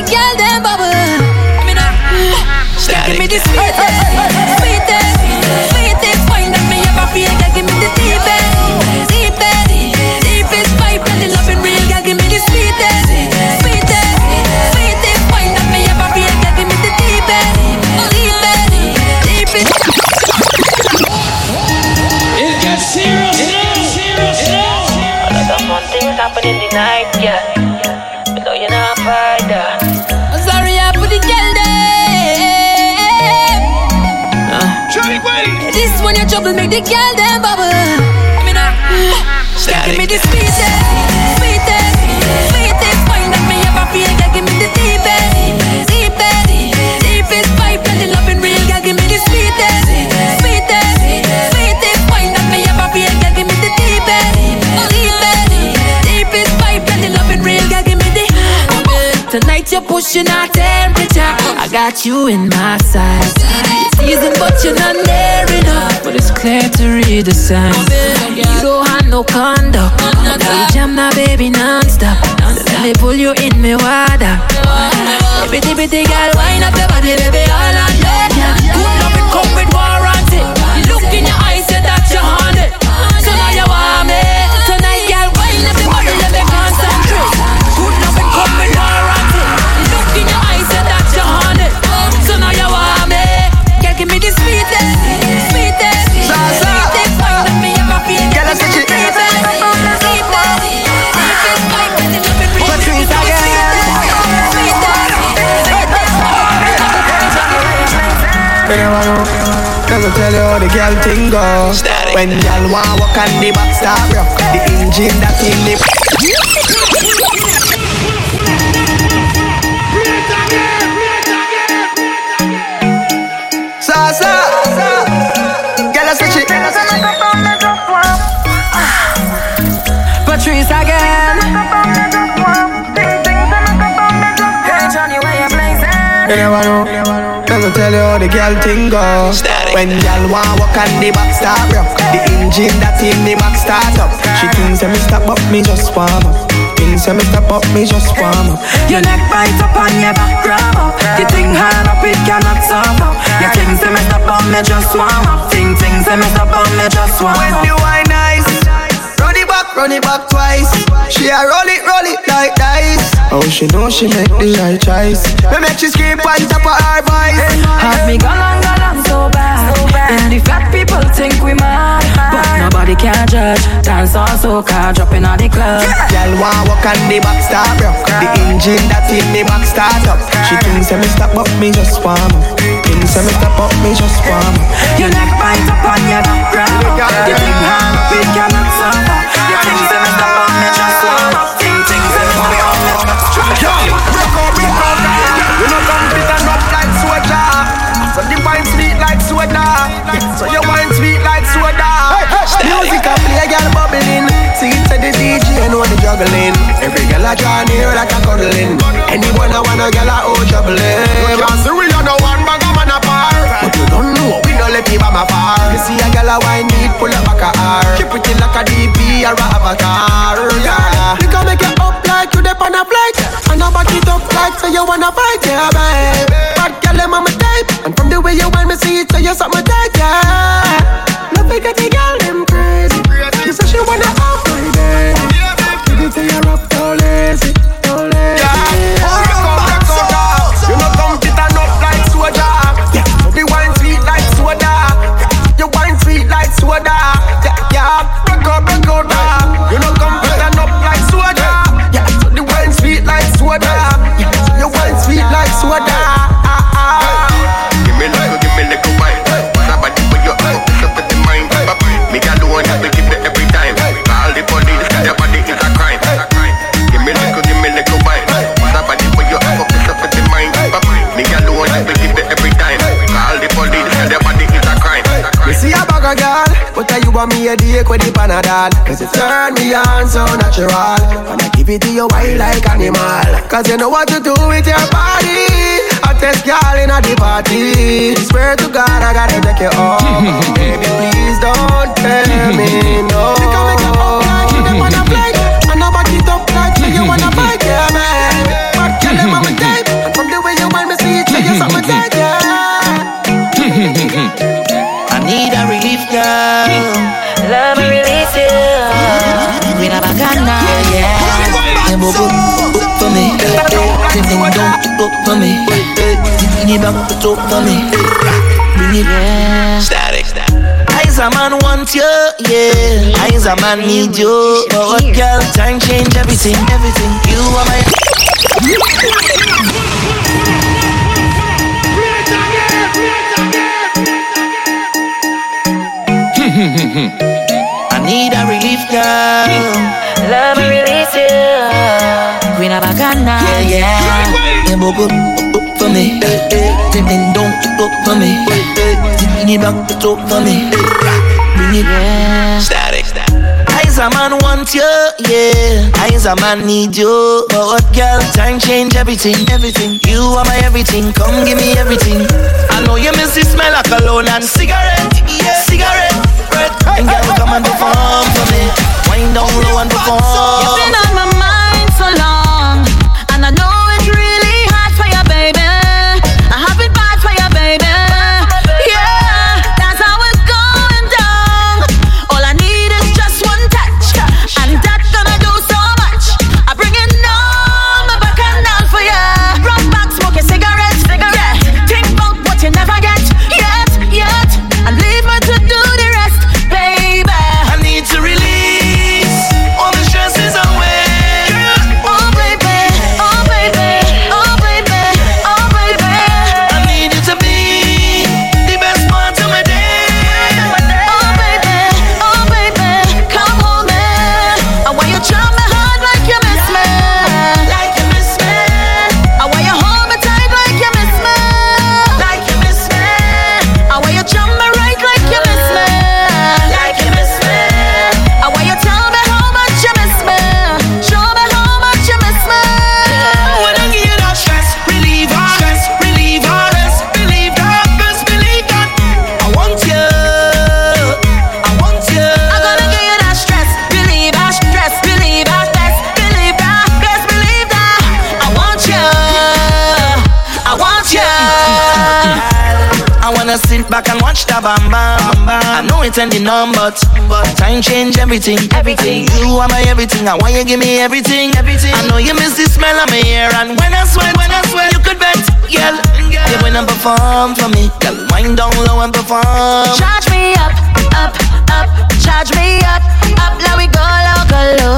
the girl them bubble. Uh, give me the sweetest, sweetest, sweetest wine that me ever feel. Girl, give me the deepest, deepest, deepest real. Girl, give me sweetest, sweetest, sweetest that me ever feel. Give me the deepest, deepest. It serious fun things happen in the night, yeah. But you're not fighter. This one your trouble make the girl them bubble. Mean, uh, give me the sweetest, sweetest, sweetest wine that me ever feel. Girl, give me the deepest, deepest, deepest the real. Girl, give me the sweetest, sweetest, sweetest wine that me ever feel. Girl, give me the deepest, deepest, deepest the real. Girl, give me the. Tonight you're pushing our temperature. I got you in my sights. You're but you're not near enough. But it's clear to read the signs. You don't have no conduct. Now you jam my baby non-stop. Let me pull you in me water. Bitty bitty girl, wind up your body, baby, all I know. Good loving come with warranty. Never know. Let me tell you how the girl thing go. When girl want walk on the back rock, the engine that in the. Salsa. Girl, I say she. Patrice again. You. Let tell you how the girl thing go. When girl want walk on the back start rock, the engine that in the back start up. She thinks that me stop up, me just warm up. Thinks that me stop up, me just warm up. Your neck bite up and your back grab up The thing hard up, it cannot stop up Your things say me stop up, me just warm up Ting ting say me stop up, me just warm up. When the wine nice, run it back, run it back twice. She a roll it, she know she make the right choice. Me make she scream on top of her voice. Have me gone on, gone on so bad. And the fat people think we mad. But nobody can judge. Dance on soca, dropping on the club Girl want walk on the back start rock The engine that in the back start up. She thinks that me stop up, me just warm up. Thinks that me stop up, me just warm up. Your neck bite up and your back grab up The thing hard up, it cannot stop fight, yeah, babe. Bad girl, I'm on my type. And from the way you want me see it, so you suck my tight, a dick with the Panadol Cause it turn me on so natural And I give it to you wild like animal Cause you know what to do with your body hottest girl in the party. Swear to God, I gotta take you off. Baby, please don't tell me no. You you wanna I you wanna fight, yeah, my from the way you me see it. I need a relief, girl. Love me release you. We're not bacana, yeah. Boom, boom, boom for me. Ding, ding, dong, look for me. Ding, ding, bang, look for me. Bring it, yeah. Static, static. A man want you, yeah. I's a man need you. But what girl, time change everything, everything. You are my. Girl. Love and release you. Queen of bacana, yeah. Nebo up, up for me. Them down, up for me. It back, put up for me. Bring it. Static. Eyes a man want you, yeah. Eyes a man need you. But what girl, time change everything, everything. You are my everything, come give me everything. Watch the bam bam. I know it's ending on, but but time change everything, everything. You are my everything. I want you give me everything, everything. I know you miss the smell of my hair, and when I sweat, when I sweat, you could bet, girl. You wanna perform for me, girl. Wind down low and perform. Charge me up, up, up, charge me up, up. Now we go low